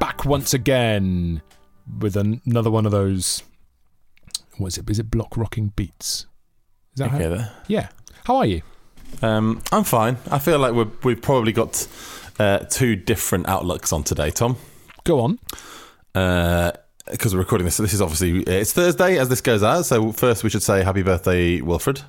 Back once again with an- another one of those. What is it? Is it block rocking beats? Is that Okay how? there. Yeah. How are you? Um, I'm fine. I feel like we've, we've probably got uh, two different outlooks on today, Tom. Go on. Because we're recording this. This is obviously it's Thursday as this goes out. So first, we should say happy birthday, Wilfred.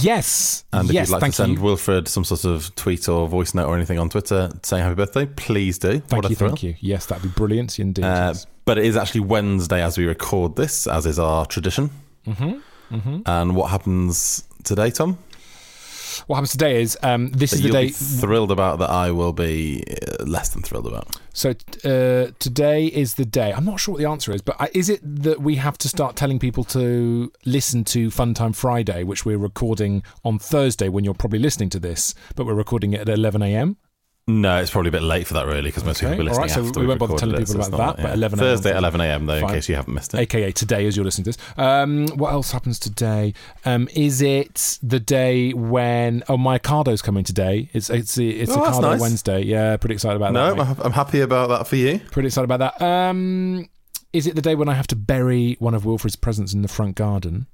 Yes. And if yes. you'd like to send you. Wilfred some sort of tweet or voice note or anything on Twitter saying happy birthday, please do. Thank what you. Thank you. Yes, that'd be brilliant indeed. Uh, yes. but it is actually Wednesday as we record this, as is our tradition. Mm-hmm. And what happens today, Tom? What happens today is um, this That is the day. thrilled about that I will be uh, less than thrilled about. So uh, today is the day. I'm not sure what the answer is, but I, is it that we have to start telling people to listen to Fun Time Friday, which we're recording on Thursday when you're probably listening to this, but we're recording it at 11 a.m. No, it's probably a bit late for that, really, because most Okay, people are all listening right, so we won't bother telling people about that, but 11 a.m. Thursday 11 a.m. though, Fine. in case you haven't missed it. aka today as you're listening to this. Um, what else happens today? Um, is it the day when oh my Cardo's coming today? It's it's it's Oh, a Cardo nice. Wednesday. Yeah, pretty excited about No, that. I'm I'm happy about that for you. Pretty excited about that. Um, is it the day when I have to bury one of Wilfred's presents in the front garden?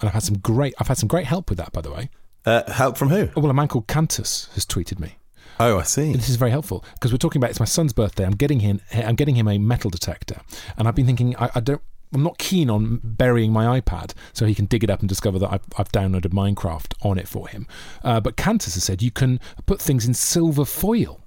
And I've had some great I've had some great help with that, by the way. Uh, help from who? Oh, well, a man called Cantus has tweeted me. Oh, I see. This is very helpful because we're talking about it's my son's birthday. I'm getting him. I'm getting him a metal detector, and I've been thinking I, I don't. I'm not keen on burying my iPad so he can dig it up and discover that I've, I've downloaded Minecraft on it for him. Uh, but Cantus has said you can put things in silver foil,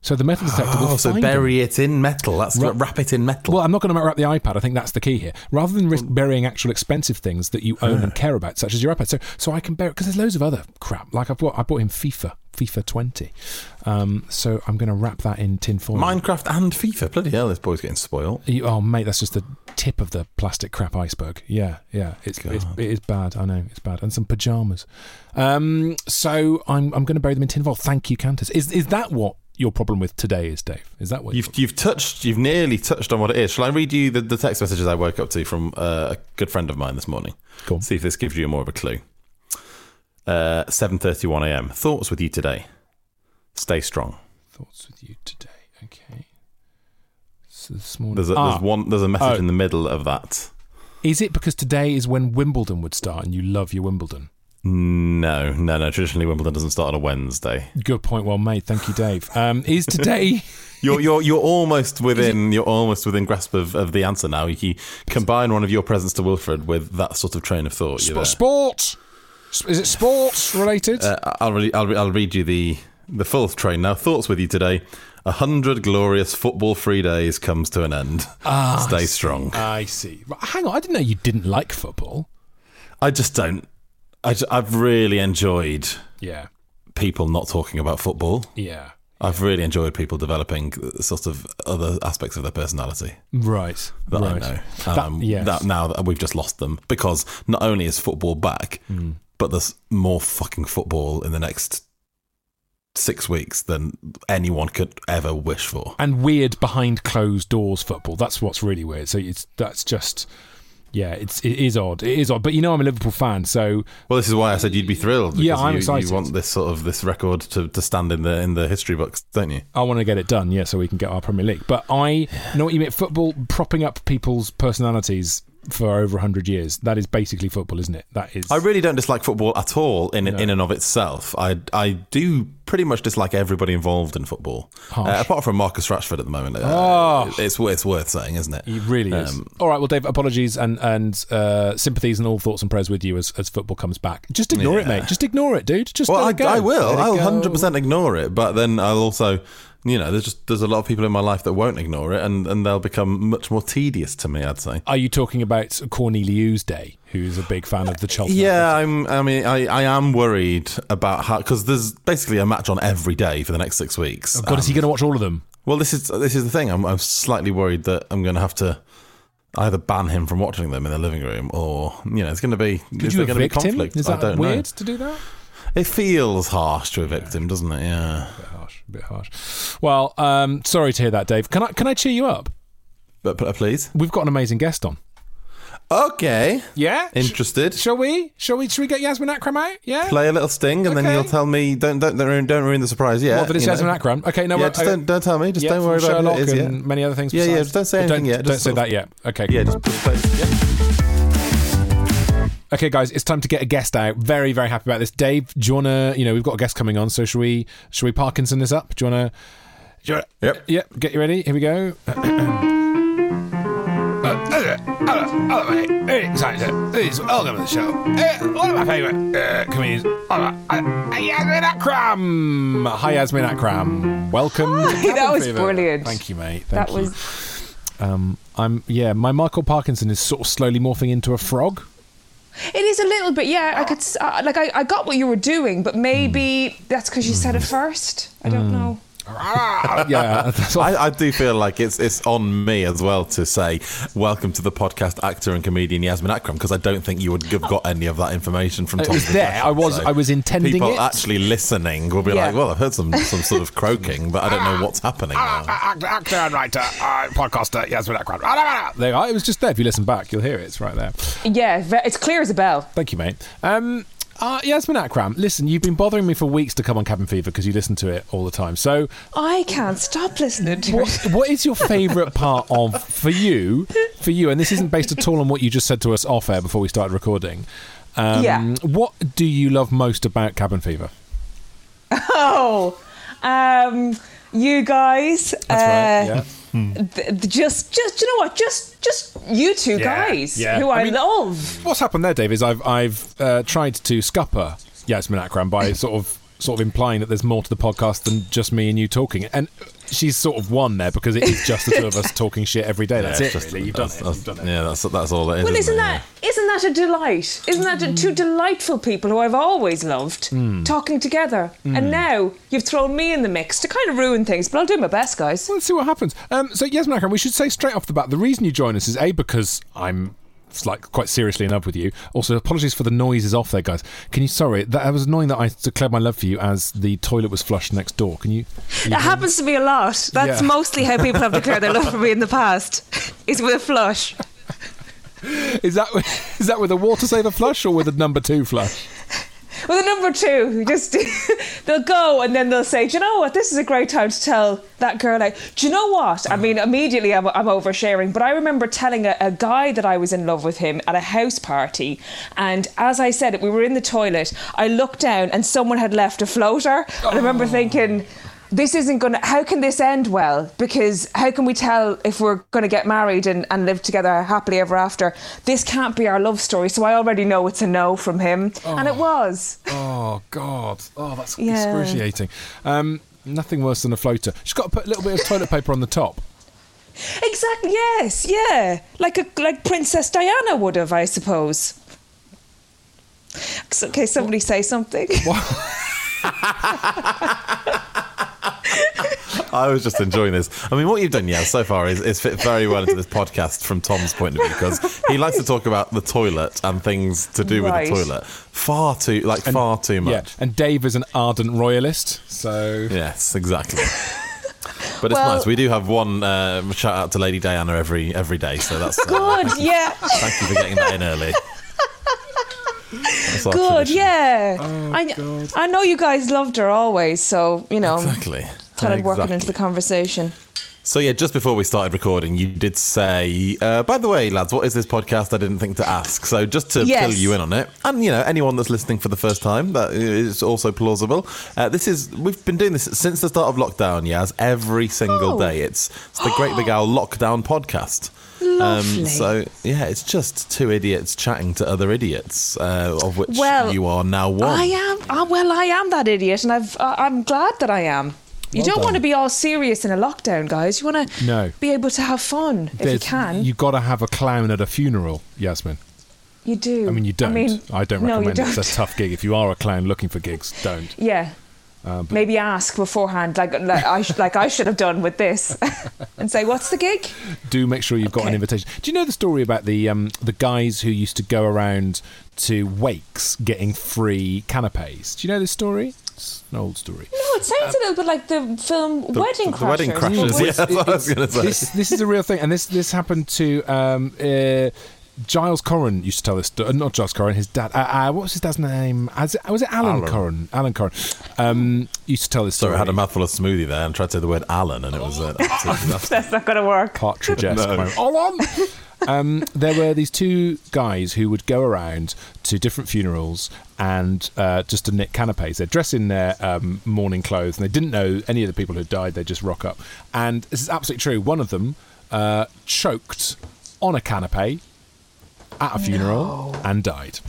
so the metal detector will Oh, so find bury them. it in metal. That's Right. wrap it in metal. Well, I'm not going to wrap the iPad. I think that's the key here. Rather than risk burying actual expensive things that you own and care about, such as your iPad, so so I can bury because there's loads of other crap. Like I bought I bought him FIFA FIFA 20, um, so I'm going to wrap that in tin foil. Minecraft and FIFA. Bloody hell, this boy's getting spoiled. You- oh mate, that's just the tip of the plastic crap iceberg. Yeah, yeah, it's, it's it is bad. I know it's bad, and some pajamas. Um, so I'm I'm going to bury them in tin foil. Thank you, Cantus. Is is that what your problem with today is, Dave? Is that what You've you've touched, you've nearly touched on what it is. Shall I read you the, the text messages I woke up to from uh, a good friend of mine this morning? Go on. See if this gives you more of a clue. Uh, 7:31 a.m. Thoughts with you today. Stay strong. thoughts with you today? Okay. So this morning, There's a, Ah, there's one there's a message Oh. in the middle of that. Is it because today is when Wimbledon would start, and you love your Wimbledon? No, no, no. Traditionally, Wimbledon doesn't start on a Wednesday. Good point, well made. Thank you, Dave. Um, is today? You're you're you're almost within you're almost within grasp of, of the answer now. You combine one of your presents to Wilfred with that sort of train of thought. You're Sp- there. Is it sports related? Uh, I'll, re- I'll, re- I'll read you the the full train now. Thoughts with you today. A hundred glorious football-free days comes to an end. Ah, Stay strong. I see. Hang on, I didn't know you didn't like football. I just don't. I I've really enjoyed Yeah, people not talking about football. yeah. I've really enjoyed people developing sort of other aspects of their personality Right, that right. I know. That- Um, yes. that now that we've just lost them because not only is football back, Hmm. But there's more fucking football in the next six weeks than anyone could ever wish for. and weird behind closed doors football. That's what's really weird. So it's that's just yeah, it's it is odd. It is odd. But you know I'm a Liverpool fan, so Well, this is why I said you'd be thrilled. Yeah, I'm you, excited. You want this sort of this record to, to stand in the in the history books, don't you? I want to get it done, yeah, so we can get our Premier League. But I know what you mean. Football propping up people's personalities for over hundred years. That is basically football, isn't it? That is. I really don't dislike football at all in No. in and of itself. I I do pretty much dislike everybody involved in football, uh, apart from Marcus Rashford at the moment. Uh, Oh. it's it's worth saying, isn't it? He really is. Um, all right, well, Dave, apologies and and uh, sympathies and all thoughts and prayers with you as, as football comes back. Just ignore it, mate. Just ignore it, dude. Just Well, I, it. I will. I'll go. hundred percent ignore it, but then I'll also, you know, there's just there's a lot of people in my life that won't ignore it, and and they'll become much more tedious to me. I'd say. Are you talking about Cornelius Day, who's a big fan of the Cheltenham? Yeah, I'm. I mean, I, I am worried about how because there's basically a match on every day for the next six weeks. Oh, God, is he going to watch all of them? Well, this is this is the thing. I'm, I'm slightly worried that I'm going to have to either ban him from watching them in the living room, or you know, it's going to be. Could is you going to be evict him? conflict? Is I that don't weird know. to do that? It feels harsh to evict him, doesn't it? Yeah. a bit harsh. Well, um, sorry to hear that, Dave. Can I can I cheer you up? But, but please. We've got an amazing guest on. Okay. Yeah, Interested. Shall we? Shall we? Shall we get Yasmin Akram out? Yeah. Play a little sting, and then you'll tell me. Don't don't don't ruin, don't ruin the surprise Yeah. What, that it's you know. Yasmin Akram? Okay, no. Yeah, just I- don't don't tell me. Just yeah, don't worry about Sherlock it is and yet. many other things. Yeah, yeah, just don't say But anything yet, Don't say sort that yet. Okay. Yeah, just, just play. Yeah. Okay, guys, it's time to get a guest out. Very, very happy about this. Dave, do you wanna? You know, we've got a guest coming on, so should we? Should we Parkinson this up? Do you wanna? Do you wanna Yep. Yep. Get you ready. Here we go. Hello, mate. Very excited. Please welcome to the show. Uh, one of my favourite uh, comedians, uh, uh, Yasmin Akram. Hi, Yasmin Akram. Welcome. to That was Fever. brilliant. Thank you, mate. Thank that you. was Um, I'm yeah. My Michael Parkinson is sort of slowly morphing into a frog. It is a little bit yeah i could uh, like I, I got what you were doing but maybe hmm. that's because you said it hmm. first. I don't hmm. know yeah, I, I do feel like it's it's on me as well to say welcome to the podcast actor and comedian Yasmin Akram because I don't think you would have got any of that information from It Tom's was there. I was- I was intending people it. actually listening will be Yeah. like, well, I've heard some some sort of croaking, but I don't know what's happening ah, now. actor, actor and writer, uh, podcaster, Yasmin Akram. There you are. It was just there. If you listen back, you'll hear it. It's right there. yeah it's clear as a bell Thank you, mate. Um, uh, Yasmin Akram, listen, you've been bothering me for weeks to come on Cabin Fever because you listen to it all the time. So, i can't stop listening to what, it what is your favourite part of for you? For you, and this isn't based at all on what you just said to us off air before we started recording. Um, Yeah. What do you love most about Cabin Fever? oh um you guys uh, Yeah. th- th- just just you know what just just you two Yeah, guys yeah. who I i, mean- love What's happened there, Dave, is I've I've uh, tried to scupper Yasmin Akram by sort of sort of implying that there's more to the podcast than just me and you talking, and she's sort of won there because it is just the two of us talking shit every day. That's Yeah, it, just- really. You've done that's- it. You've done it. Yeah, that's that's all it is. well isn't it? that isn't that a delight isn't that a, two delightful people who i've always loved Hmm. talking together and now you've thrown me in the mix to kind of ruin things but i'll do my best guys Well, let's see what happens. Um, so Yasmin Akram, we should say straight off the bat the reason you join us is a because I'm like quite seriously in love with you. Also, apologies for the noises off there, guys. Can you? Sorry, that I was annoying that I declared my love for you as the toilet was flushed next door. Can you? It happens to me a lot. That's Yeah. mostly how people have declared their love for me in the past. Is with a flush. Is that is that with a water saver flush or with a number two flush? With the number two, who just they'll go and then they'll say, "Do you know what? This is a great time to tell that girl." Like, do you know what? I mean, immediately I'm, I'm oversharing, but I remember telling a, a guy that I was in love with him at a house party, and as I said we were in the toilet. I looked down and someone had left a floater, and I remember thinking. This isn't gonna. How can this end well? Because how can we tell if we're gonna get married and, and live together happily ever after? This can't be our love story. So I already know it's a no from him, and it was. Oh God! Oh, that's Yeah. excruciating. Um, nothing worse than a floater. She's got to put a little bit of toilet paper on the top. Exactly. Yes. Yeah. Like a like Princess Diana would have, I suppose. Okay, somebody say something. I was just enjoying this. I mean, what you've done, yeah, so far is, is fit very well into this podcast from Tom's point of view because he likes to talk about the toilet and things to do Right. with the toilet far too, like far too much. Yeah, and Dave is an ardent royalist, so Yes, exactly. But it's Well- nice. We do have one uh, shout out to Lady Diana every every day, so that's uh, Good. Yeah. Thank you for getting that in early. That's our Good. tradition. Yeah. Oh, I I know you guys loved her always, so you know Exactly. thought I'd work it into the conversation. So yeah, just before we started recording, you did say, uh, by the way, lads, what is this podcast? I didn't think to ask. So just to Yes. fill you in on it, and you know, anyone that's listening for the first time, that is also plausible. Uh, this is we've been doing this since the start of lockdown. Yaz, every single Oh. day. It's, it's the Great Big Owl Lockdown podcast. Um, so yeah, it's just two idiots chatting to other idiots, uh, of which Well, you are now one. I am. Uh, well, I am that idiot, and I've. Uh, I'm glad that I am. You Well don't done. want to be all serious in a lockdown, guys. You want to No. be able to have fun if you can. You've got to have a clown at a funeral, Yasmin. You do. I mean, you don't. I, mean, don't no, you recommend it. It's a tough gig. If you are a clown looking for gigs, don't. Yeah. Uh, but- Maybe ask beforehand, like like I sh- like I should have done with this, and say, "What's the gig?" do make sure you've got an invitation. Do you know the story about the um, the guys who used to go around to wakes getting free canapes? Do you know this story? It's an old story. No, it sounds a little bit like the film The- Wedding the Crashers. Wedding Crashers, but yeah. that's what I was gonna say. This this is a real thing, and this this happened to um, uh, Giles Coren. Used to tell this. sto- uh, Not Giles Coren. His dad. Uh, uh, what was his dad's name? Was it, was it Alan, Alan. Coren? Alan Coren. Um, used to tell this story. Sorry, I had a mouthful of smoothie there and tried to say the word Alan, and it was uh. That's not going to work. partridge-esque No. Alan! um, there were these two guys who would go around to different funerals and uh, just to knit canapes. They'd dress in their um, mourning clothes, and they didn't know any of the people who died. They'd just rock up. And this is absolutely true. One of them uh, choked on a canape at a funeral and died.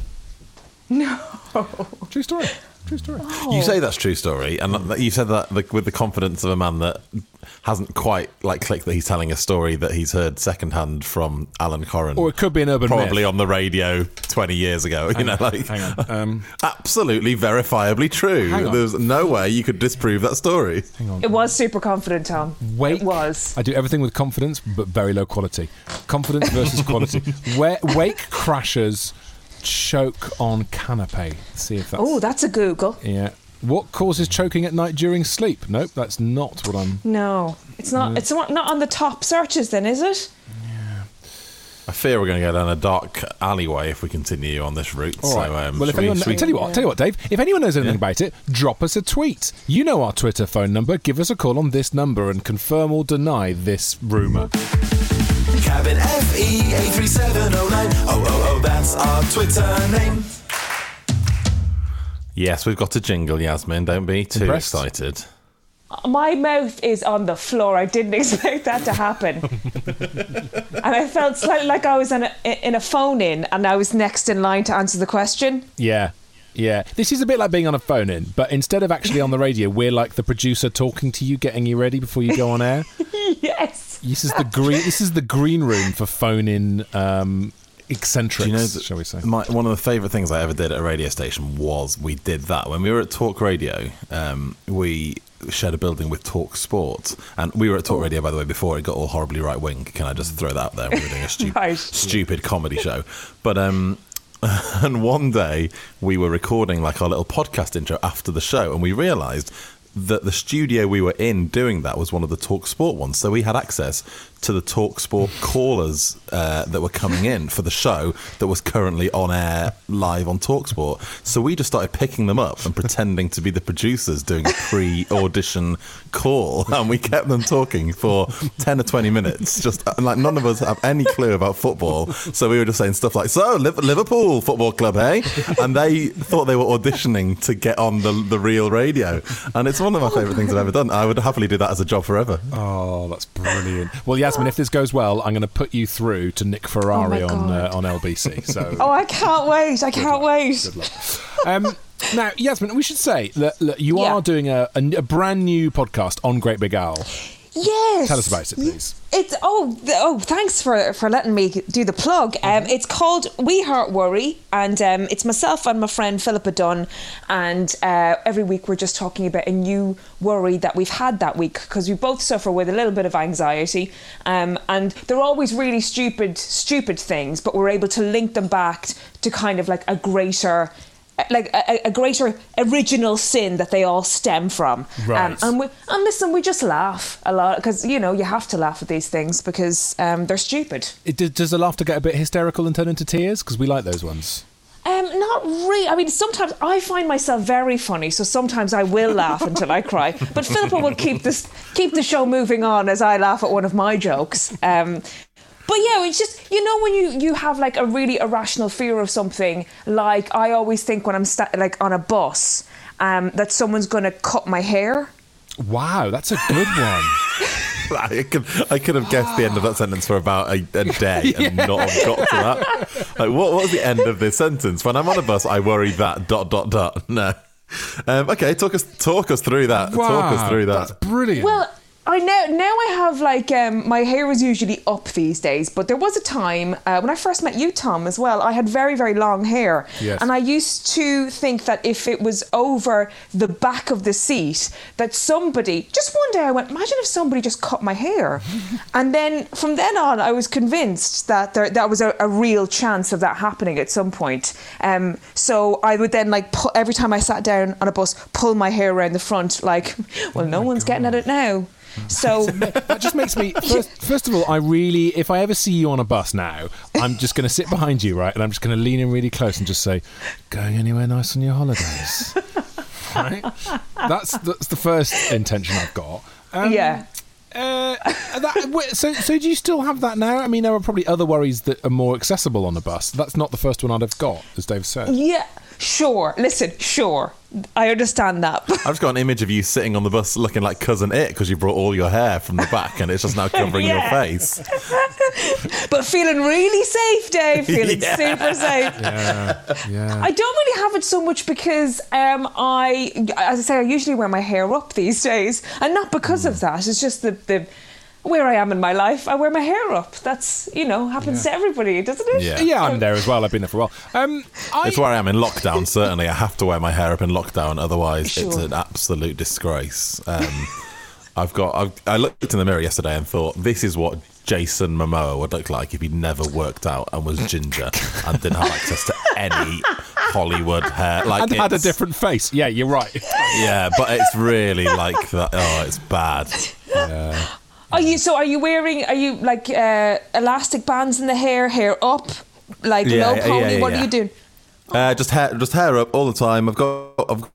No. True story. True story. You say that's true story, and you said that the, with the confidence of a man that hasn't quite like clicked that he's telling a story that he's heard secondhand from Alan Coren, Or it could be an urban probably myth. on the radio twenty years ago. You know, like Hang on. Um, absolutely verifiably true. There's no way you could disprove that story. It was super confident, Tom. Wake. It was. I do everything with confidence, but very low quality. Confidence versus quality. Wa- wake crashers choke on canapé. See if that's. Oh, that's a Google. yeah. What causes choking at night during sleep? Nope, that's not what I'm. No, it's not. It's not not on the top searches, then, is it? I fear we're going to go down a dark alleyway if we continue on this route. All so, right. um, well, if should we- anyone, we- tell you what, tell you what, Dave. If anyone knows anything Yeah. about it, drop us a tweet. You know our Twitter phone number. Give us a call on this number and confirm or deny this rumor. Cabin FE 83709. Oh, oh, oh, that's our Twitter name. yes, we've got a jingle, Yasmin. Don't be too Impressed? excited. My mouth is on the floor. I didn't expect that to happen, and I felt slightly like I was in a, in a phone in, and I was next in line to answer the question. Yeah. Yeah. This is a bit like being on a phone in, but instead of actually on the radio, we're like the producer talking to you, getting you ready before you go on air. Yes. This is the green. This is the green room for phone in um, eccentrics. You know that shall we say? My, one of the favourite things I ever did at a radio station was we did that when we were at Talk Radio. Um, we shared a building with Talk Sport, and we were at Talk Radio by the way before it got all horribly right wing. Can I just throw that out there? We were doing a stupid, Right. stupid comedy show, but um. And one day we were recording like our little podcast intro after the show, and we realised that the studio we were in doing that was one of the Talk Sport ones. So we had access to the Talk Sport callers uh, that were coming in for the show that was currently on air live on Talk Sport. So we just started picking them up and pretending to be the producers doing a pre-audition call, and we kept them talking for ten or twenty minutes. Just like none of us have any clue about football, so we were just saying stuff like, "So Liverpool Football Club, hey?" And they thought they were auditioning to get on the the real radio, and it's one of my favourite things I've ever done. I would happily do that as a job forever. Oh, that's brilliant. Well, Yasmin, if this goes well, I'm going to put you through to Nick Ferrari Oh on uh, on LBC. So. Oh, I can't wait. I can't wait. Good Um, now, Yasmin, we should say that, that you Yeah. are doing a, a, a brand new podcast on Great Big Owl. Yes. Tell us about it, please. It's oh oh thanks for for letting me do the plug. Um, it's called We Heart Worry, and um, it's myself and my friend Philippa Dunn, and uh, every week we're just talking about a new worry that we've had that week because we both suffer with a little bit of anxiety, um, and they're always really stupid stupid things, but we're able to link them back to kind of like a greater. Like a, a greater original sin that they all stem from, Right. Um, and we, and listen, we just laugh a lot because you know you have to laugh at these things because um, they're stupid. It, does- does the laughter get a bit hysterical and turn into tears? Because we like those ones. Um, not really. I mean, sometimes I find myself very funny, so sometimes I will laugh until I cry. But Philippa will keep this keep the show moving on as I laugh at one of my jokes. Um, but yeah, it's just you know when you you have like a really irrational fear of something. Like I always think when I'm sta- like on a bus, um, that someone's going to cut my hair. Wow, that's a good one. I could, I could have guessed the end of that sentence for about a, a day and not have got to that. Like, what, what was the end of this sentence? When I'm on a bus, I worry that dot dot dot. No. Um, okay, talk us talk us through that. wow, talk us through That's that. brilliant. Well, I now now I have like um, my hair is usually up these days, but there was a time uh, when I first met you, Tom, as well. I had very very long hair, Yes. and I used to think that if it was over the back of the seat, that somebody just one day I went, imagine if somebody just cut my hair, and then from then on I was convinced that there that was a, a real chance of that happening at some point. Um, so I would then like pu- every time I sat down on a bus, pull my hair around the front, like, well, no one's getting at it now. So that just makes me first, first of all i really if i ever see you on a bus now i'm just going to sit behind you right and i'm just going to lean in really close and just say going anywhere nice on your holidays right that's that's the first intention i've got um, yeah. uh, that, so so do you still have that now i mean there are probably other worries that are more accessible on a bus that's not the first one i'd have got as dave said Yeah, sure. Listen, sure. I understand that. I've just got an image of you sitting on the bus looking like cousin it because you brought all your hair from the back and it's just now covering Yeah. your face. but feeling really safe, Dave. Feeling Yeah. super safe. yeah yeah I don't really have it so much because um, I, as I say, I usually wear my hair up these days, and not because of that. It's just the, the where I am in my life. I wear my hair up. That's you know happens to everybody, doesn't it? Yeah. yeah i'm there as well i've been there for a while um I, It's where I am in lockdown, certainly. I have to wear my hair up in lockdown, otherwise, it's an absolute disgrace. Um, I've got. I've, I looked in the mirror yesterday and thought, this is what Jason Momoa would look like if he'd never worked out and was ginger and didn't have access to any Hollywood hair. Like and had a different face yeah you're right Yeah, but it's really like that. Oh, it's bad. Are you so? Are you wearing? Are you like uh, elastic bands in the hair? Hair up? Like Yeah, low yeah, pony? yeah, what yeah. are you doing? Uh, just hair, just hair up all the time. I've got, I've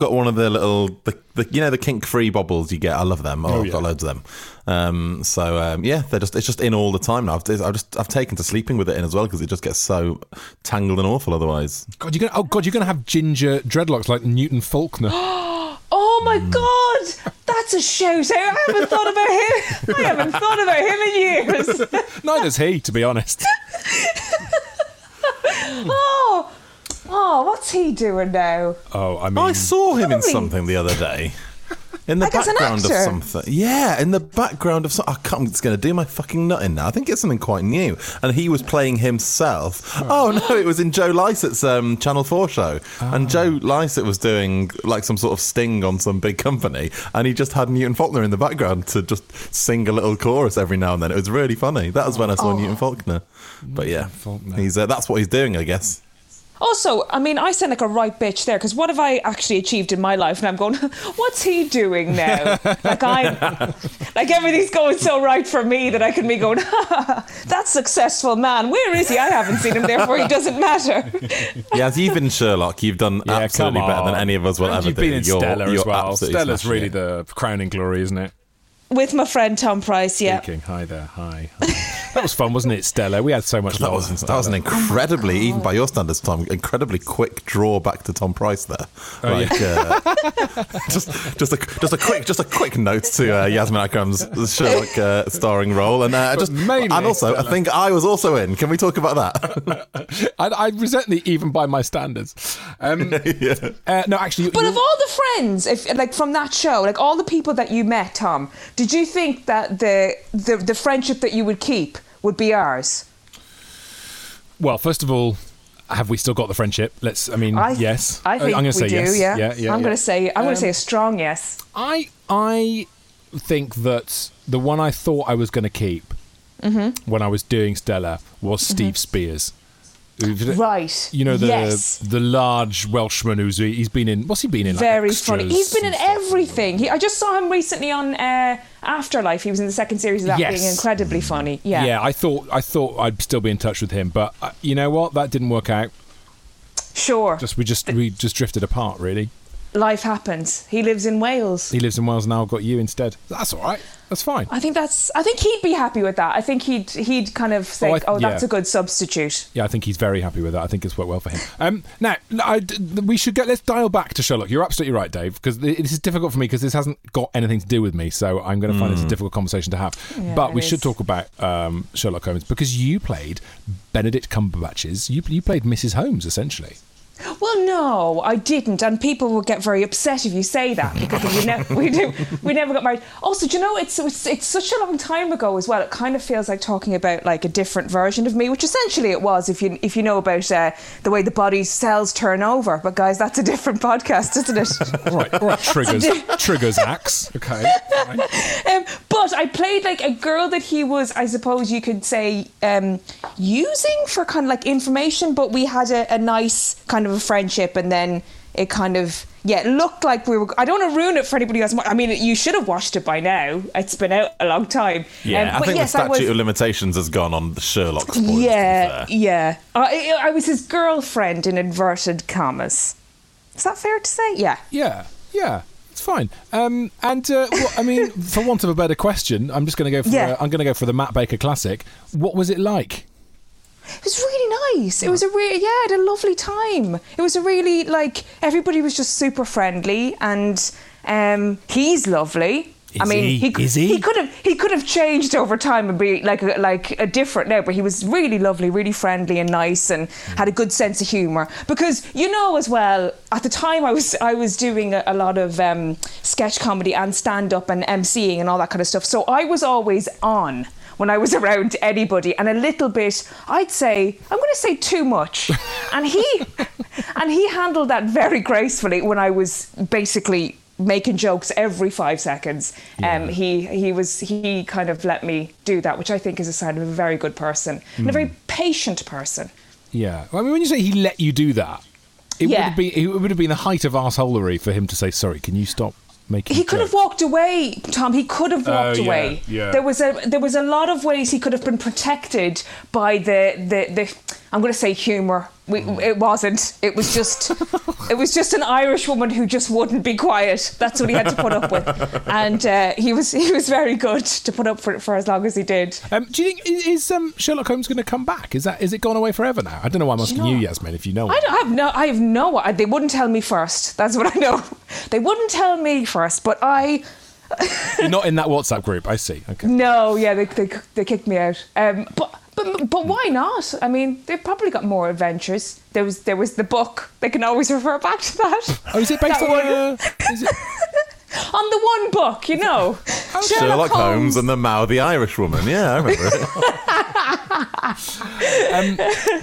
got one of the little, the, the you know, the kink free bobbles you get. I love them. Oh, I've got loads of them. Um, so um, yeah, they're just, it's just in all the time now. I've, I've just, I've taken to sleeping with it in as well because it just gets so tangled and awful otherwise. God, you're gonna. Oh God, you're gonna have ginger dreadlocks like Newton Faulkner. Oh my hmm. god, that's a shout out. I haven't thought about him. I haven't thought about him in years. Neither's he, to be honest. Oh, oh, what's he doing now? Oh, I mean, I saw him in something the other day. In the Like background of something. Yeah, in the background of something. I can't, it's going to do my fucking nut in now. I think it's something quite new. And he was playing himself. Oh, no, it was in Joe Lycett's um, Channel 4 show. And Joe Lycett was doing like some sort of sting on some big company. And he just had Newton Faulkner in the background to just sing a little chorus every now and then. It was really funny. That was when I saw Newton Faulkner. But yeah, Faulkner. he's uh, that's what he's doing, I guess. Also, I mean, I sound like a right bitch there because what have I actually achieved in my life? And I'm going, what's he doing now? like I'm, like everything's going so right for me that I can be going, that successful man. Where is he? I haven't seen him. Therefore, he doesn't matter. Yeah, as you've been Sherlock, you've done yeah, absolutely better than any of us will And ever You've do. been in You're- Stella you're as well. absolutely Stella's really it. the crowning glory, isn't it? With my friend Tom Price, yeah. Speaking. Hi there. Hi. hi. That was fun, wasn't it, Stella? We had so much That love was, that was an incredibly, even by your standards, Tom, incredibly quick draw back to Tom Price there. Oh, like, uh, just, just a, just a quick, just a quick note to uh, Yasmin Akram's Sherlock uh, starring role, and uh, just, mainly and also, Stella. I think I was also in. Can we talk about that? I, I resent the even by my standards. Um, uh, no, actually, But of all the friends, if like from that show, like all the people that you met, Tom, did you think that the the, the friendship that you would keep would be ours? well, first of all, have we still got the friendship? Let's. I mean, I, yes. I think I'm going we to say do. yes. Yeah, yeah, yeah. I'm yeah. going to say I'm going to Um, say a strong yes. I I think that the one I thought I was going to keep Mm-hmm. when I was doing Stella was Steve Speirs. Right. You know the yes. the large Welshman who's he's been in. What's he been in? Like Very funny. He's been in everything. He, I just saw him recently on uh, Afterlife. He was in the second series of that, Yes. being incredibly funny. Yeah. Yeah, I thought I thought I'd still be in touch with him, but uh, you know what? That didn't work out. Sure. Just we just we just drifted apart, really. Life happens. He lives in Wales. He lives in Wales now. I've got you instead. That's all right. That's fine. I think that's. I think he'd be happy with that. I think he'd he'd kind of Oh, I- think, "Oh, that's yeah. a good substitute." Yeah, I think he's very happy with that. I think it's worked well for him. Um, now, I, we should get. Let's dial back to Sherlock. You're absolutely right, Dave, because this is difficult for me because this hasn't got anything to do with me. So I'm going to find this a difficult conversation to have. Yeah, but it we should talk about um, Sherlock Holmes because you played Benedict Cumberbatch's. You you played Mrs. Holmes essentially. Well, no, I didn't, and people will get very upset if you say that because we, ne- we, do, we never got married. Also, do you know it's, it's it's such a long time ago as well. It kind of feels like talking about like a different version of me, which essentially it was. If you if you know about uh, the way the body's cells turn over, but guys, that's a different podcast, isn't it? All right, all right. Triggers, triggers, axe. Okay. fine. um, but I played like a girl that he was, I suppose you could say, um, using for kind of like information. But we had a, a nice kind of a friendship, and then it kind of yeah, it looked like we were. I don't want to ruin it for anybody else. I mean, you should have watched it by now. It's been out a long time. Yeah, Um, I think yes, the I was- statute of limitations has gone on the Sherlock spoilers. to yeah, fair. yeah. I, I was his girlfriend in inverted commas. Is that fair to say? Yeah. Yeah, yeah. It's fine. Um, and uh, well, I mean, for want of a better question, I'm just going to go for. Yeah. Uh, I'm going to go for the Matt Baker classic. What was it like? It was really nice. It was a really yeah, I had a lovely time. It was a really like everybody was just super friendly and um, he's lovely. I mean, he? could- Is he? he could have he could have changed over time and be like a, like a different now, but he was really lovely, really friendly and nice, and had a good sense of humour. Because you know as well, at the time I was I was doing a, a lot of um, sketch comedy and stand up and emceeing and all that kind of stuff. So I was always on when I was around anybody, and a little bit, I'd say, I'm going to say too much, and he and he handled that very gracefully when I was basically making jokes every five seconds. Um, he he was he kind of let me do that, which I think is a sign of a very good person and a very patient person. Yeah. I mean, when you say he let you do that, it would Yeah. have been it would have been the height of arseholery for him to say, "Sorry, can you stop making?" He could have walked away, Tom. He could have oh, walked Oh, yeah, away. yeah. There was a there was a lot of ways he could have been protected by the the, the I'm going to say humour. We, Mm. It wasn't. It was just it was just an Irish woman who just wouldn't be quiet. That's what he had to put up with, and uh, he was he was very good to put up for it for as long as he did. Um, do you think is, um, Sherlock Holmes going to come back? Is that is it gone away forever now? I don't know why I'm asking know you? Yasmin, if you know. I, don't, I have no. I have no. I, they wouldn't tell me first. That's what I know. They wouldn't tell me first, but I. You're not in that WhatsApp group. I see. Okay. No, yeah, they, they, they kicked me out. Um, but but but why not? I mean, they've probably got more adventures. There was there was the book. They can always refer back to that. Oh, is it based That on? one- Uh, is it, on the one book? You know, Sherlock Holmes and the mouthy Irish woman. Yeah, I remember it. um,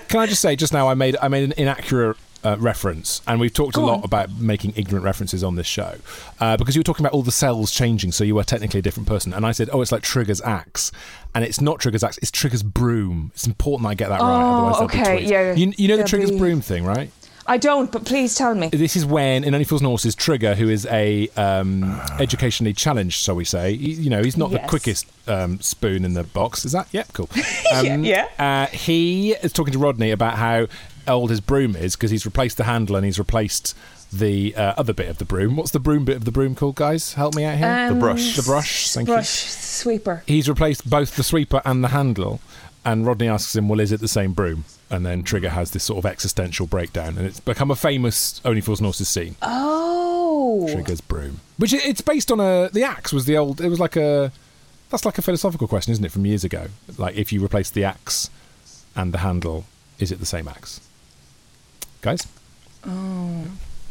can I just say, just now I made I made an inaccurate. Uh, reference, and we've talked a lot on. about making ignorant references on this show uh, because you were talking about all the cells changing, so you were technically a different person. And I said, "Oh, it's like Trigger's axe," and it's not Trigger's axe; it's Trigger's broom. It's important I get that right. Oh, Otherwise, there'll be okay, yeah. You, you know the Trigger's be- broom thing, right? I don't. But please tell me. This is when in Only Fools and Horses, Trigger, who is a um, educationally challenged, so we say, he, you know, he's not the quickest um, spoon in the box. Is that? Yep, cool. Um, Yeah, Uh, he is talking to Rodney about how old his broom is because he's replaced the handle and he's replaced the uh, other bit of the broom. What's the broom bit of the broom called, guys? Help me out here. The brush. the brush. Thank you. Brush you. sweeper. He's replaced both the sweeper and the handle. And Rodney asks him, "Well, is it the same broom?" And then Trigger has this sort of existential breakdown, and it's become a famous Only Fools and Horses scene. Oh, Trigger's broom. Which it- it's based on a the axe was the old. It was like a that's like a philosophical question, isn't it, from years ago? Like if you replace the axe and the handle, is it the same axe? Guys. Oh.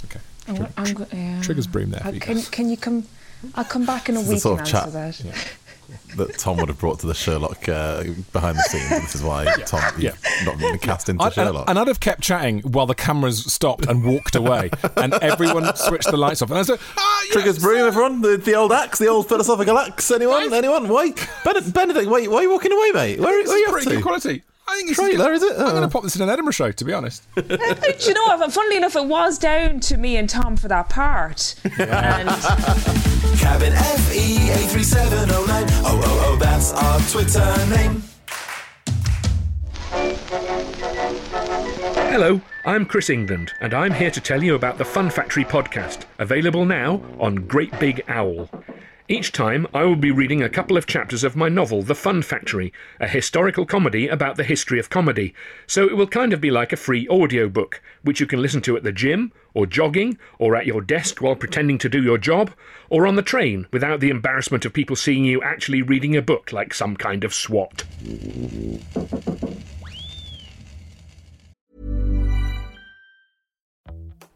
Okay. I'm, I'm go- yeah. Trigger's broom there. Uh, can can you come? I'll come back in a This is the week sort and of answer chat- that. that Tom would have brought to the Sherlock uh, behind the scenes. This is why Tom Yeah. not been cast into I- and, Sherlock. and I'd have kept chatting while the cameras stopped and walked away, and everyone switched the lights off. And I said, like, ah, yes, Trigger's broom, everyone. The, the old axe, the old philosophical axe. Anyone? Anyone? Why? Ben- Benedict, why, why are you walking away, mate? Where, where are is you off pretty to? good quality. I think it's Trailer, is it? I'm going Oh. Uh-uh. to pop this in an Edinburgh show, to be honest. Do you know what? Funnily enough, it was down to me and Tom for that part. And Cabin FE 83709. Oh, oh, oh, that's our Twitter name. Hello, I'm Chris England, and I'm here to tell you about the Fun Factory podcast, available now on Great Big Owl. Each time, I will be reading a couple of chapters of my novel, The Fun Factory, a historical comedy about the history of comedy. So it will kind of be like a free audiobook, which you can listen to at the gym, or jogging, or at your desk while pretending to do your job, or on the train without the embarrassment of people seeing you actually reading a book like some kind of swot.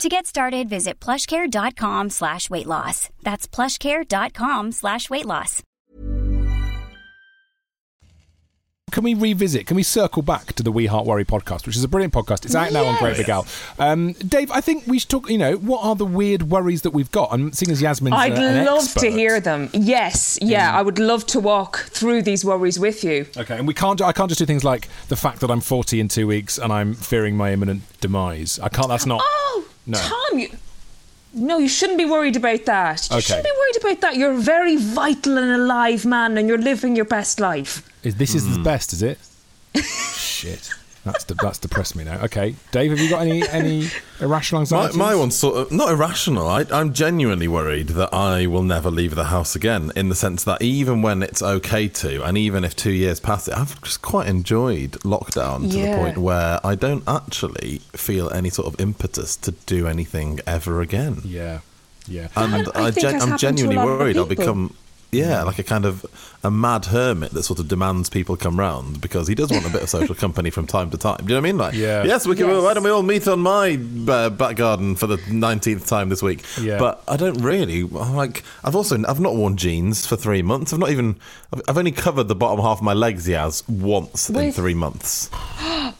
To get started, visit plushcare.com slash weight loss. That's plushcare.com slash weight loss. Can we revisit? Can we circle back to the We Heart Worry podcast, which is a brilliant podcast? It's out now on Great Big Owl. Um, Dave, I think we should talk. You know, what are the weird worries that we've got? And seeing as Yasmin's, I'd an love expert- to hear them. Yes, yeah, I would love to walk through these worries with you. Okay, and we can't. I can't just do things like the fact that I'm 40 in two weeks and I'm fearing my imminent demise. I can't. That's not. Oh, No. Tom, you, no, you shouldn't be worried about that. You Okay. shouldn't be worried about that. You're a very vital and alive man, and you're living your best life. Is this is Hmm. the best? Is it? Shit. That's de- that's depressed me now. Okay, Dave, have you got any any irrational My, my one's sort of not irrational. I, I'm genuinely worried that I will never leave the house again. In the sense that even when it's okay to, and even if two years pass it, I've just quite enjoyed lockdown to Yeah. the point where I don't actually feel any sort of impetus to do anything ever again. Yeah, yeah. And I I think gen- has I'm happened to a genuinely worried I'll become. Yeah, like a kind of a mad hermit that sort of demands people come round because he does want a bit of social company from time to time. Do you know what I mean? Like, Yeah. yes, we can. Yes. Why don't we all meet on my uh, back garden for the nineteenth time this week? Yeah. But I don't really I'm like. I've also I've not worn jeans for three months. I've not even. I've, I've only covered the bottom half of my legs, Yaz, once in three months.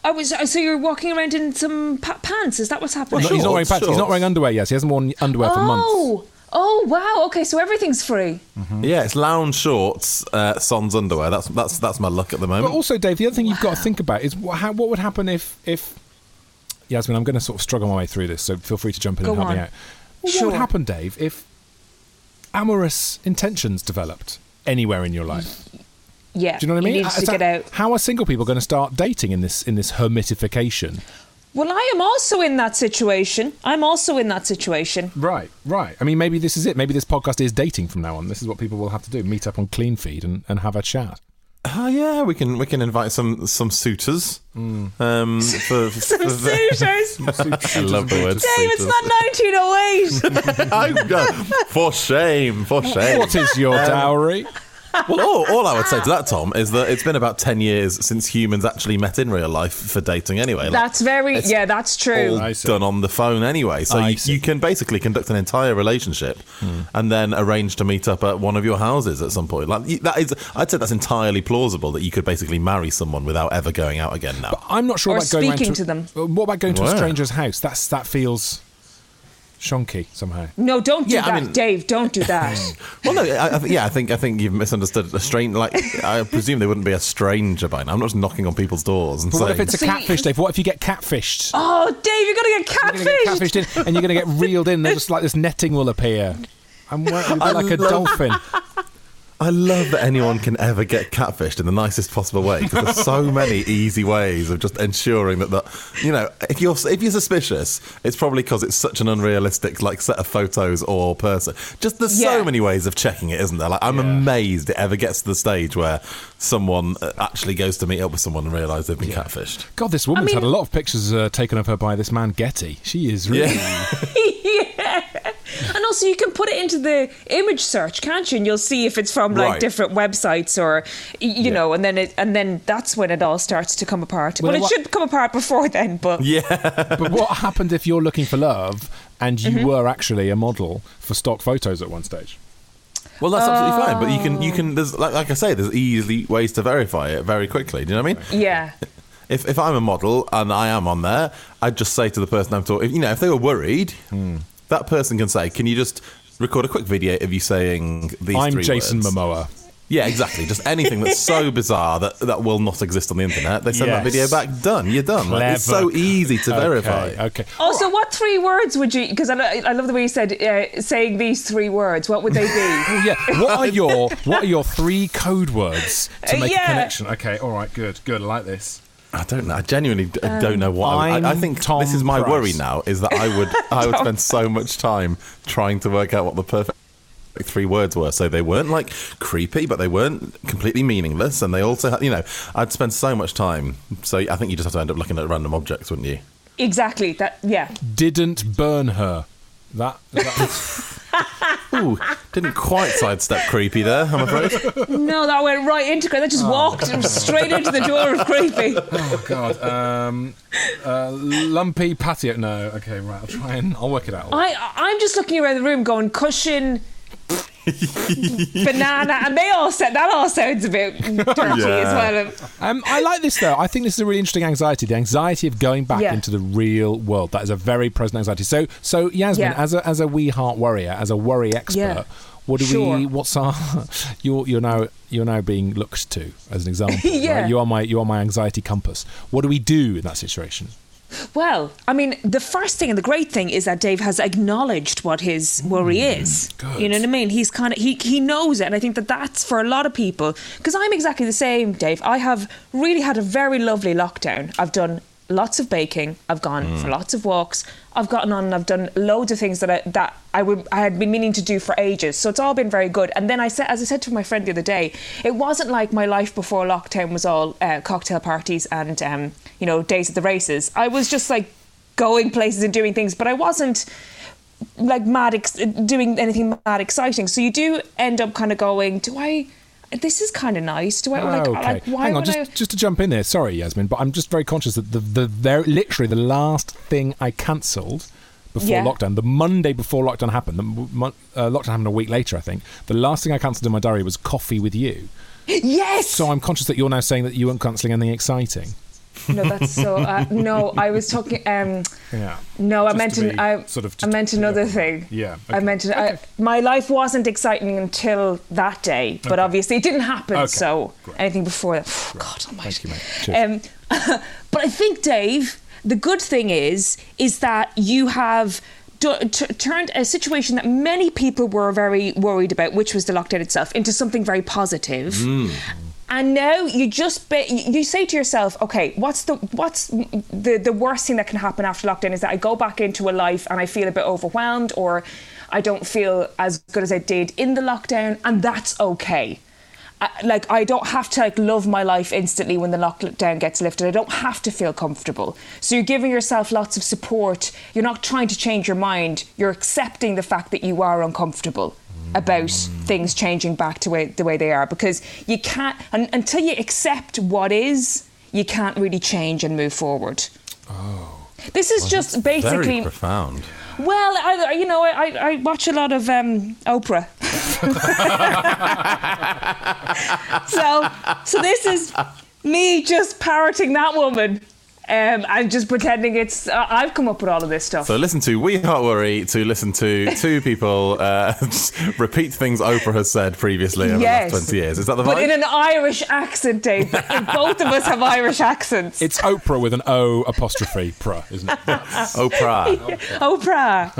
I was so you're walking around in some pa- pants. Is that what's happening? No, he's not wearing pants. He's not wearing underwear. Yes, he hasn't worn underwear for months. Oh, wow. Okay, so everything's free. Yeah, it's lounge shorts, uh, sans underwear. That's that's that's my luck at the moment. But also, Dave, the other thing you've got to think about is what, how, what would happen if if Yasmin. I'm going to sort of struggle my way through this, so feel free to jump in Go and help me out. Well, Sure. What would happen, Dave, if amorous intentions developed anywhere in your life? Yeah. Do you know what I mean? You need to so get out. How are single people going to start dating in this in this hermitification? Well, I am also in that situation. I'm also in that situation. Right, right. I mean, maybe this is it. Maybe this podcast is dating from now on. This is what people will have to do: meet up on Clean Feed and, and have a chat. Oh yeah, we can we can invite some some suitors. Um, for, for, Some for- suitors. I love the word. Dave, it's not 1908. I- uh, for shame, for shame. What is your Um, dowry? Well, all, all I would say to that, Tom, is that it's been about ten years since humans actually met in real life for dating. Anyway, Like, That's very, yeah, that's true. all done on the phone anyway. So you, you can basically conduct an entire relationship hmm. and then arrange to meet up at one of your houses at some point. Like that is, I'd say that's entirely plausible that you could basically marry someone without ever going out again. Now, I'm not sure Or about going speaking to, to them. What about going to a stranger's house? That's that feels shonky somehow. No, don't do Yeah, I that, mean- Dave. Don't do that. well, no, I, I, yeah, I think I think you've misunderstood a strange. Like, I presume they wouldn't be a stranger by now. I'm not just knocking on people's doors and But saying. what if it's a catfish, Dave? What if you get catfished? oh, Dave, you're gonna get You're going to get catfished. catfished in, and you're going to get reeled in. There's just like this netting will appear. I'm wearing like a dolphin. I love that anyone can ever get catfished in the nicest possible way because there's so many easy ways of just ensuring that that you know if you're if you're suspicious, it's probably because it's such an unrealistic like set of photos or person. Just there's Yeah. so many ways of checking it, isn't there? Like I'm amazed it ever gets to the stage where someone uh, actually goes to meet up with someone and realise they've been catfished. God, this woman's I had a lot of pictures uh, taken of her by this man Getty. She is really. Yeah. yeah. And also, you can put it into the image search, can't you? And you'll see if it's from like Right. different websites or, y- you know, and then it, and then that's when it all starts to come apart. Well, Well, it what- should come apart before then, but yeah. but what happened if you're looking for love and you Mhm. were actually a model for stock photos at one stage? Well, that's absolutely fine. But you can, you can. There's like, like I say, there's easily ways to verify it very quickly. Do you know what I mean? yeah. If if I'm a model and I am on there, I'd just say to the person I'm talking. You know, if they were worried, Hmm. That person can say, "Can you just record a quick video of you saying these I'm three Jason words?" Momoa. Yeah, exactly. Just anything that's so bizarre that that will not exist on the internet. They send that video back. Done. You're done. Like, it's so easy to Okay, verify. Okay. Also, what three words would you? Because I, I love the way you said uh, saying these three words. What would they be? Oh, yeah. What are your What are your three code words to Uh, make yeah. a connection? Okay. All right. Good. Good. I like this. I don't know. I genuinely d- Um, don't know what. I, would- I, I I'm think Tom this is my Price. worry now. Is that I would I would spend so much time trying to work out what the perfect three words were. So they weren't like creepy, but they weren't completely meaningless, and they also had, you know I'd spend so much time. So I think you just have to end up looking at random objects, wouldn't you? exactly. That. Yeah. Didn't burn her. That. that Ooh, didn't quite sidestep creepy there. I'm afraid. No, that went right into it. That just walked straight into the door of creepy. oh God. Um. Uh, lumpy patio. No. Okay. Right. I'll try and I'll work it out. I, I'm just looking around the room, going cushion, banana, and they all said that all sounds a bit dirty as well. Um, I like this though. I think this is a really interesting anxiety. The anxiety of going back Yeah. into the real world. That is a very present anxiety. So, so Yasmin, Yeah. as a as a wee heart warrior, as a worry expert, Yeah. what do Sure. we? What's our? You're you're now you're now being looked to as an example. Yeah. right? You are my you are my anxiety compass. What do we do in that situation? Well, I mean, the first thing and the great thing is that Dave has acknowledged what his worry mm, is. You know what I mean? He's kind of he he knows it, and I think that that's for a lot of people. Because I'm exactly the same, Dave. I have really had a very lovely lockdown. I've done lots of baking. I've gone for lots of walks. I've gotten on and I've done loads of things that I that I would I had been meaning to do for ages. So it's all been very good. And then I said, as I said to my friend the other day, it wasn't like my life before lockdown was all uh, cocktail parties and um, you know days at the races. I was just like going places and doing things, but I wasn't like mad ex- doing anything mad exciting. So you do end up kind of going, do I? This is kind of nice. Do I like? Oh, okay. like why Hang on, just I? just to jump in there. Sorry, Yasmin, but I'm just very conscious that the the very literally the last thing I cancelled before Yeah. lockdown, the Monday before lockdown happened, the uh, lockdown happened a week later, I think. The last thing I cancelled in my diary was coffee with you. Yes. So I'm conscious that you're now saying that you weren't cancelling anything exciting. No, that's so. Uh, no, I was talking. Um, Yeah. no, I meant to an, I, sort of I meant another thing. Yeah, I okay. meant an, I, my life wasn't exciting until that day, but obviously it didn't happen. Okay, So anything before that, God Almighty. Thank you, mate. Um, but I think, Dave, the good thing is, is that you have do, t- turned a situation that many people were very worried about, which was the lockdown itself, into something very positive. And now you just be, you say to yourself, okay, what's the what's the the worst thing that can happen after lockdown is that I go back into a life and I feel a bit overwhelmed or I don't feel as good as I did in the lockdown, and that's okay. I, like I don't have to like love my life instantly when the lockdown gets lifted. I don't have to feel comfortable. So you're giving yourself lots of support. You're not trying to change your mind. You're accepting the fact that you are uncomfortable about things changing back to way, the way they are because you can't un, until you accept what is. You can't really change and move forward. Oh, this is just basically profound. well, I, you know, I, I watch a lot of um, Oprah. so, so this is me just parroting that woman um, and just pretending it's. Uh, I've come up with all of this stuff. So listen to We Heart Worry to listen to two people uh, repeat things Oprah has said previously over Yes. the last 20 years. Is that the but in an Irish accent, Dave. Both of us have Irish accents. It's Oprah with an O apostrophe pra, isn't it? Oprah. Oprah.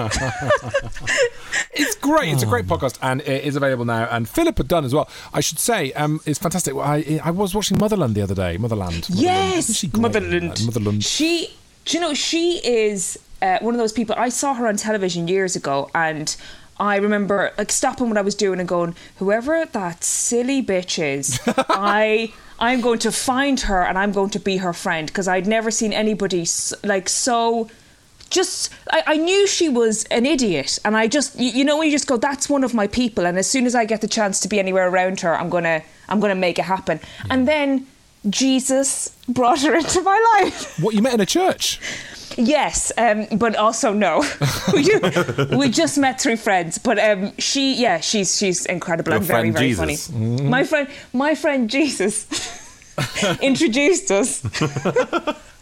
It's great. It's a great podcast, and it is available now. And Philippa Dunne as well. I should say, um, it's fantastic. I I was watching Motherland the other day. Motherland. Motherland. Yes, Isn't she great? Motherland. Motherland. She, do you know, she is uh, one of those people. I saw her on television years ago, and I remember like stopping what I was doing and going, "Whoever that silly bitch is, I." I'm going to find her and I'm going to be her friend because I'd never seen anybody like so just I, I knew she was an idiot and I just you, you know when you just go that's one of my people and as soon as I get the chance to be anywhere around her I'm gonna I'm gonna make it happen and then Jesus brought her into my life What you met in a church? yes um, but also no we, ju- we just met through friends but um, she yeah she's she's incredible Your and very very Jesus. funny my friend my friend Jesus introduced us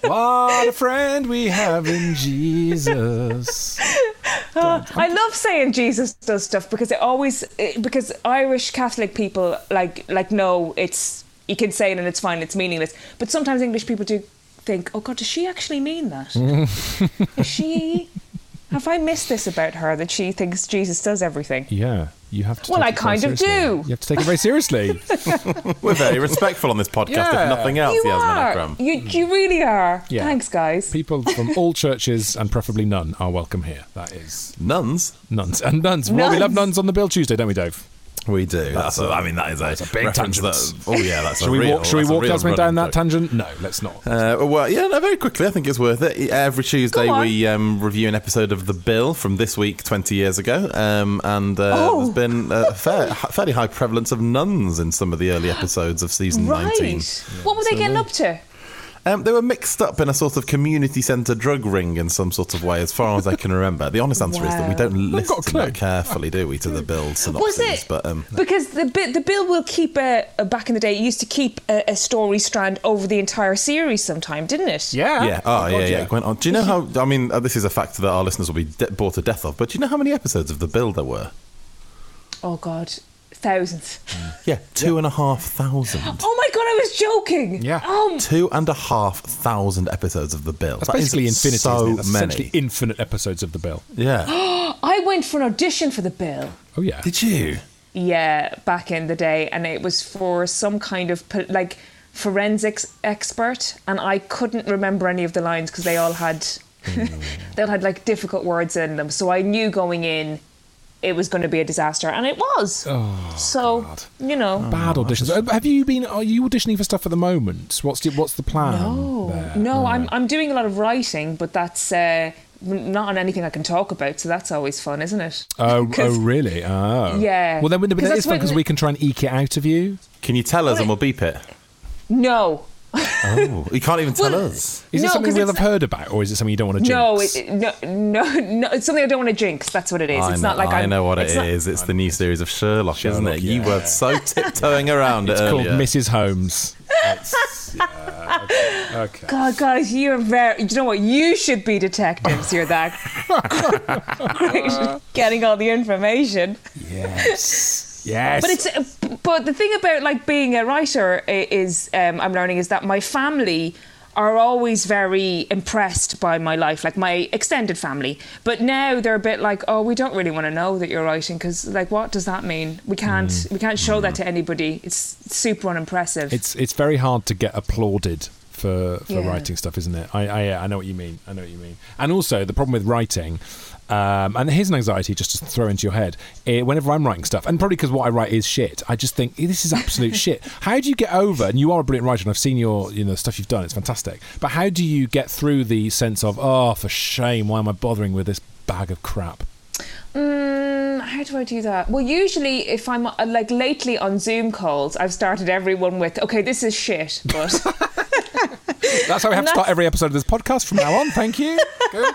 What a friend we have in Jesus. Uh, I love saying Jesus does stuff because it always because Irish Catholic people like like no it's you can say it and it's fine it's meaningless but sometimes English people do think oh god does she actually mean that is she have I missed this about her that she thinks Jesus does everything Yeah, you have to. Well, take I it very kind of seriously. do. You have to take it very seriously. We're very respectful on this podcast, Yeah. if nothing else, you Yasmin are Akram. you, you really are Yeah. thanks guys People from all churches and preferably none are welcome here. That is Nuns? nuns and nuns. Well, we love Nuns. nuns on the Bill Tuesday, don't we, Dave? We do. That's, a, I mean, that is a, big tangent. that- oh, yeah, that's Should a we real, walk? Should we walk real Jasmine down that joke. tangent? No, let's not. Uh, well, yeah, no, very quickly. I think it's worth it. Every Tuesday, we um, review an episode of The Bill from this week, 20 years ago. Um, and uh, Oh. there's been a fair, fairly high prevalence of nuns in some of the early episodes of season right 19. what were they getting up to Um, they were mixed up in a sort of community centre drug ring in some sort of way, as far as I can remember. The honest answer is that we don't listen got a clue. that carefully, do we, to the Bill synopsis? Was it? But um, Because the the bill will keep a, a back in the day. It used to keep a, a story strand over the entire series. Sometime, didn't it? Yeah. Yeah. Oh, yeah, God, yeah. It went on. Do you know how? I mean, uh, this is a fact that our listeners will be de- bored to death of. But do you know how many episodes of the Bill there were? Oh God, thousands. Yeah, two and a half thousand. Oh my God, I was joking. Yeah. Oh, Two and a half thousand episodes of the Bill. That's That is basically infinity. So isn't it? That's many. essentially infinite episodes of the Bill. yeah. I went for an audition for the bill. Oh yeah. Did you? Yeah, back in the day, and it was for some kind of like forensics expert, and I couldn't remember any of the lines because they all had oh, they all had like difficult words in them. So I knew going in it was going to be a disaster, and it was. Oh, so you know, Bad auditions. Uh, Have you been? Are you auditioning for stuff at the moment? What's the, what's the plan? no, there? no, I'm I'm doing a lot of writing, but that's. Uh, not on anything I can talk about, so that's always fun, isn't it? Oh, 'Cause- oh, really? Oh, Yeah. Well, then, but 'Cause that that's fun because we can try and eke it out of you. Can you tell us and we'll beep it? No, Oh, you can't even tell Well, us. Is it something we'll it's- have heard about, or is it something you don't want to jinx? no, it, it- no, no, no. It's something I don't want to jinx. That's what it is. I it's know, not like I I'm, know what it it's not- is. It's the new series of Sherlock, isn't Sherlock, it? You were so tiptoeing around it's it called earlier. Mrs. Holmes. It's- yeah, okay. okay. God, guys, you're very. You know what? You should be detectives. You're that great at getting all the information. Yes. Yes. But it's. Uh, but the thing about like being a writer is, um, I'm learning is that my family are always very impressed by my life, like my extended family. But now they're a bit like, oh, we don't really want to know that you're writing because, like, what does that mean? We can't. Mm. We can't show that to mm. anybody. It's super unimpressive. it's it's very hard to get applauded for for Yeah. writing stuff, isn't it? I, I I know what you mean. I know what you mean. And also the problem with writing. Um, and here's an anxiety just to throw into your head. Eh, whenever I'm writing stuff, and probably because what I write is shit, I just think "Eh, this is absolute shit. How do you get over? And you are a brilliant writer, and I've seen your, you know, stuff you've done. It's fantastic. But how do you get through the sense of, oh, for shame, why am I bothering with this bag of crap? Mm, how do I do that? Well, usually if I'm uh, like lately on Zoom calls, I've started everyone with, okay, this is shit, but That's how we have to start every episode of this podcast from now on. Thank you. Good.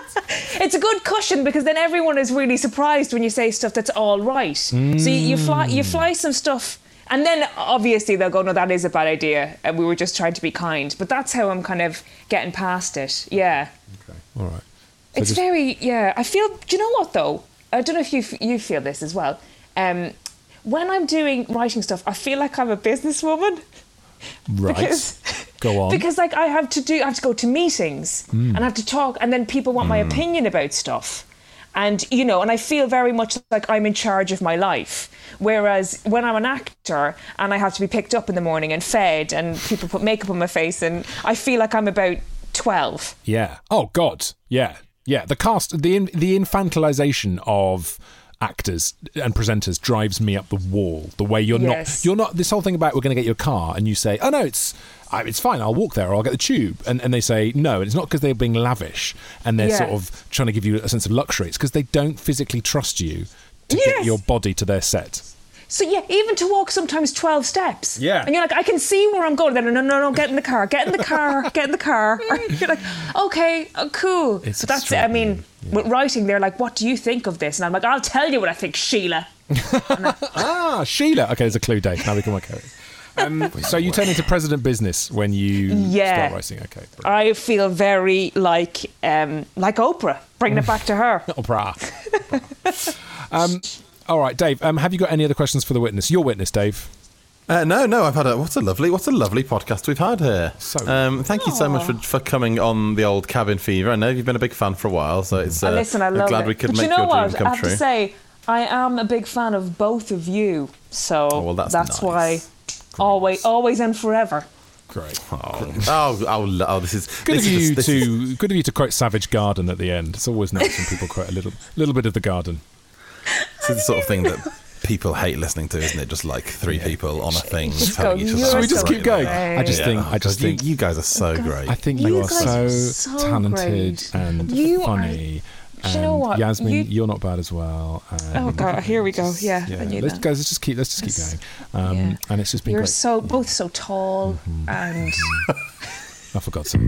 it's a good cushion because then everyone is really surprised when you say stuff that's all right. So you, you fly you fly some stuff. And then obviously they'll go, no, that is a bad idea, and we were just trying to be kind. But that's how I'm kind of getting past it. Yeah, Okay. All right. So it's just- very yeah. I feel. Do you know what though? I don't know if you f- you feel this as well. Um, when I'm doing writing stuff, I feel like I'm a businesswoman. Right. Because, Go on. Because like I have to do, I have to go to meetings hmm. and I have to talk, and then people want my hmm. opinion about stuff, and you know, and I feel very much like I'm in charge of my life. Whereas when I'm an actor and I have to be picked up in the morning and fed, and people put makeup on my face, and I feel like I'm about twelve. Yeah. Oh God. Yeah. Yeah. The cast, the in, the infantilization of actors and presenters drives me up the wall. The way you're Yes. not, you're not. This whole thing about we're going to get your car, and you say, "Oh no, it's." Uh, it's fine. I'll walk there, or I'll get the tube, and and they say no. And it's not because they're being lavish and they're Yeah. sort of trying to give you a sense of luxury. It's because they don't physically trust you to get your body to their set. So yeah, even to walk sometimes twelve steps. Yeah. And you're like, I can see where I'm going. Then no, no, no, get in the car, get in the car, get in the car. you're like, okay, oh, cool. It's so that's it. I mean, with writing, they're like, what do you think of this? And I'm like, I'll tell you what I think, Sheila. Ah, Sheila. Okay, there's a clue, Dave. Now we can work out. Um, so you turn into president business when you Yeah. start writing. Okay, brilliant. I feel very like um, like Oprah. Bringing it back to her. Oprah. um, all right, Dave. Um, have you got any other questions for the witness? Your witness, Dave. Uh, no, no, I've had a what a lovely what a lovely podcast we've had here. So- um, thank you so much for, for coming on the old cabin fever. I know you've been a big fan for a while, so it's uh, listen, I I'm love glad it. we could but make you know your dream what? come I have true. to say, I am a big fan of both of you. So Oh, well, that's nice. why always, always and forever. Great. oh, oh, oh, oh, this is Good this of you is- to good of you to quote Savage Garden at the end. It's always nice when people quote a little little bit of the garden. This is the sort of thing that people hate listening to, isn't it? Just like three people on a thing Just telling go, each other. "You're Should we just so keep going? great. I just Yeah. think Oh, I just God, you- think you, guys are so great. I think You you, are guys so, are so talented great. and You are- funny. Do you know what? Yasmin, You- you, are not bad as well. And Oh God, here we go. Yeah, yeah, I knew let's that. guys, let's just keep let's just keep Yes. going. Um, Yeah. And it's just been You're great. so both so tall and I forgot sake.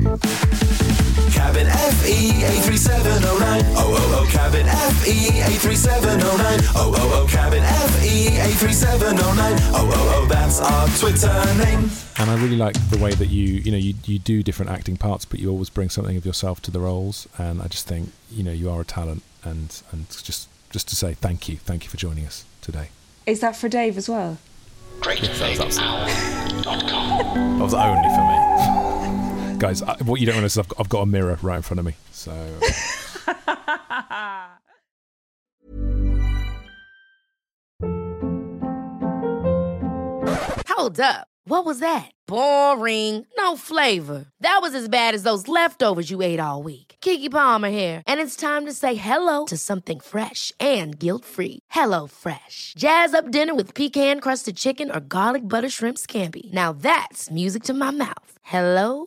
Cabin FE 83709. Oh, oh, oh, Cabin FE 83709. Oh, oh, oh, Cabin FE 83709. Oh, oh, oh, that's our Twitter name. And I really like the way that you, you know, you, you do different acting parts, but you always bring something of yourself to the roles. And I just think, you know, you are a talent. And and just just to say thank you, thank you for joining us today. is that for Dave as well? Great fellows.com. That was only for me. Guys, I, what you don't realize is I've, I've got a mirror right in front of me. So Hold up. What was that? Boring. No flavor. That was as bad as those leftovers you ate all week. Keke Palmer here, and it's time to say hello to something fresh and guilt-free. Hello Fresh. Jazz up dinner with pecan-crusted chicken or garlic butter shrimp scampi. Now that's music to my mouth. Hello